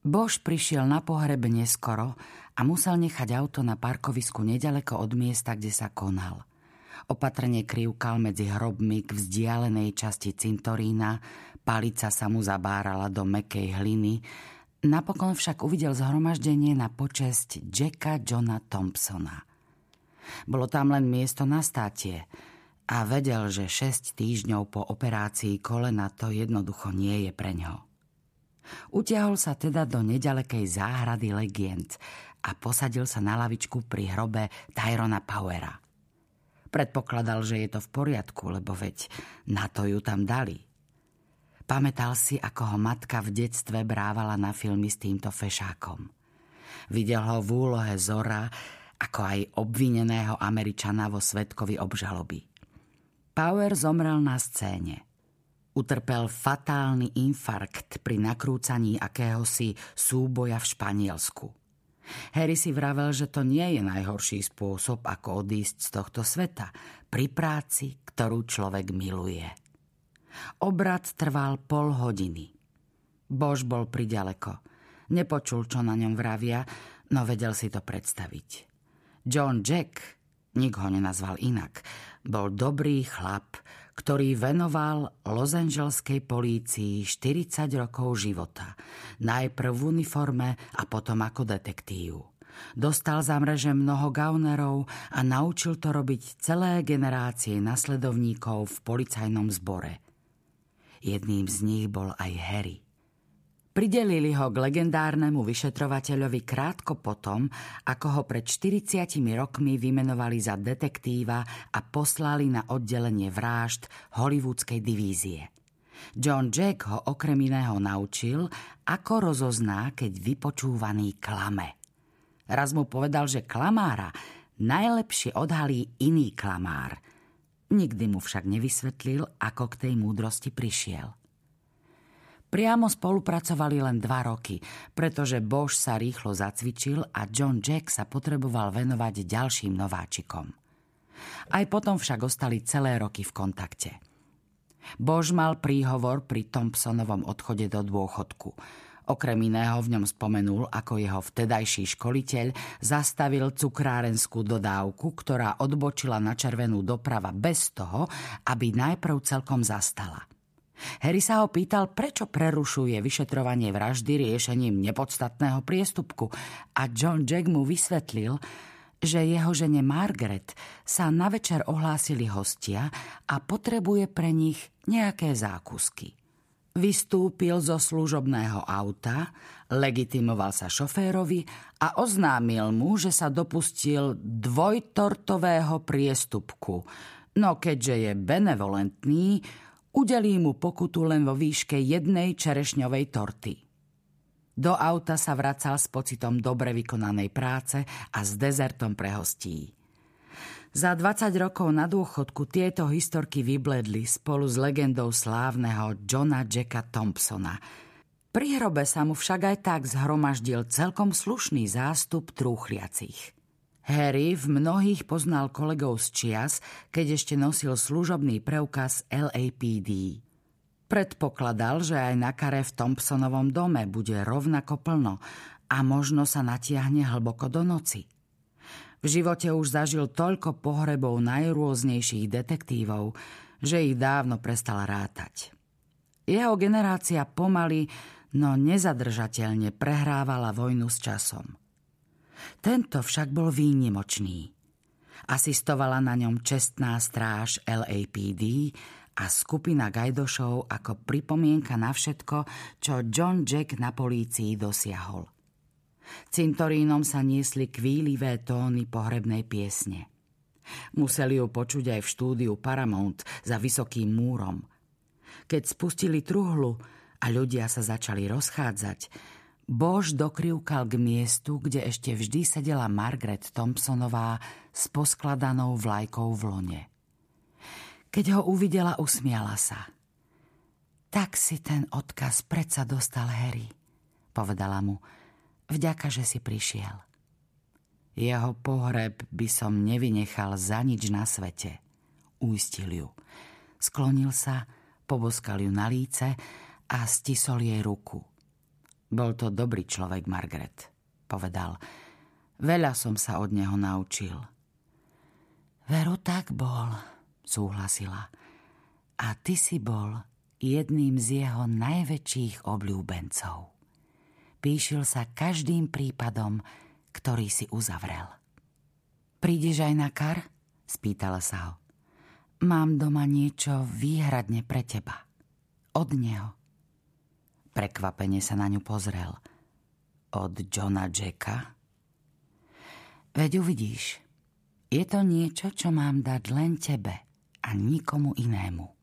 Bož prišiel na pohreb neskoro a musel nechať auto na parkovisku nedaleko od miesta, kde sa konal. Opatrne krivkal medzi hrobmi k vzdialenej časti cintorína, palica sa mu zabárala do mekej hliny, napokon však uvidel zhromaždenie na počesť Jacka Johna Thompsona. Bolo tam len miesto na státie a vedel, že 6 týždňov po operácii kolena to jednoducho nie je pre ňo. Utiahol sa teda do nedalekej záhrady legend a posadil sa na lavičku pri hrobe Tyrona Powera. Predpokladal, že je to v poriadku, lebo veď na to ju tam dali. Pamätal si, ako ho matka v detstve brávala na filmy s týmto fešákom. Videl ho v úlohe Zora, ako aj obvineného Američana vo svetkovi obžaloby. Power zomrel na scéne – utrpel fatálny infarkt pri nakrúcaní akéhosi súboja v Španielsku. Harry si vravel, že to nie je najhorší spôsob, ako odísť z tohto sveta pri práci, ktorú človek miluje. Obrad trval pol hodiny. Bož bol priďaleko. Nepočul, čo na ňom vravia, no vedel si to predstaviť. John Jack, nik ho nenazval inak, bol dobrý chlap, ktorý venoval Los Angeleskej polícii 40 rokov života. Najprv v uniforme a potom ako detektív. Dostal za mreže mnoho gaunerov a naučil to robiť celé generácie nasledovníkov v policajnom zbore. Jedným z nich bol aj Harry – Pridelili ho k legendárnemu vyšetrovateľovi krátko potom, ako ho pred 40 rokmi vymenovali za detektíva a poslali na oddelenie vrážd hollywoodskej divízie. John Jack ho okrem iného naučil, ako rozozná, keď vypočúvaný klame. Raz mu povedal, že klamára najlepšie odhalí iný klamár. Nikdy mu však nevysvetlil, ako k tej múdrosti prišiel. Priamo spolupracovali len dva roky, pretože Bož sa rýchlo zacvičil a John Jack sa potreboval venovať ďalším nováčikom. Aj potom však ostali celé roky v kontakte. Bož mal príhovor pri Thompsonovom odchode do dôchodku. Okrem iného v ňom spomenul, ako jeho vtedajší školiteľ zastavil cukrárenskú dodávku, ktorá odbočila na červenú doprava bez toho, aby najprv celkom zastala – Harry sa ho pýtal, prečo prerušuje vyšetrovanie vraždy riešením nepodstatného priestupku a John Jack mu vysvetlil, že jeho žene Margaret sa na večer ohlásili hostia a potrebuje pre nich nejaké zákusky. Vystúpil zo služobného auta, legitimoval sa šoférovi a oznámil mu, že sa dopustil dvojtortového priestupku. No keďže je benevolentný, udelí mu pokutu len vo výške jednej čerešňovej torty. Do auta sa vracal s pocitom dobre vykonanej práce a s dezertom pre hostí. Za 20 rokov na dôchodku tieto historky vybledli spolu s legendou slávneho Johna Jacka Thompsona. Pri hrobe sa mu však aj tak zhromaždil celkom slušný zástup trúchliacich. Harry v mnohých poznal kolegov z čias, keď ešte nosil služobný preukaz LAPD. Predpokladal, že aj na kare v Thompsonovom dome bude rovnako plno a možno sa natiahne hlboko do noci. V živote už zažil toľko pohrebov najrôznejších detektívov, že ich dávno prestal rátať. Jeho generácia pomaly, no nezadržateľne prehrávala vojnu s časom. Tento však bol výnimočný. Asistovala na ňom čestná stráž LAPD a skupina gajdošov ako pripomienka na všetko, čo John Jack na polícii dosiahol. Cintorínom sa niesli kvílivé tóny pohrebnej piesne. Museli ju počuť aj v štúdiu Paramount za vysokým múrom. Keď spustili truhlu a ľudia sa začali rozchádzať, Bož dokrivkal k miestu, kde ešte vždy sedela Margaret Thompsonová s poskladanou vlajkou v lone. Keď ho uvidela, usmiala sa. Tak si ten odkaz predsa dostal Harry, povedala mu. Vďaka, že si prišiel. Jeho pohreb by som nevynechal za nič na svete. Uistil ju. Sklonil sa, poboskal ju na líce a stisol jej ruku. Bol to dobrý človek, Margaret, povedal. Veľa som sa od neho naučil. Veru tak bol, súhlasila. A ty si bol jedným z jeho najväčších obľúbencov. Píšil sa každým prípadom, ktorý si uzavrel. Prídeš aj na kar? Spýtala sa ho. Mám doma niečo výhradne pre teba. Od neho. Prekvapene sa na ňu pozrel. Od Johna Jacka? Veď uvidíš. Je to niečo, čo mám dať len tebe a nikomu inému.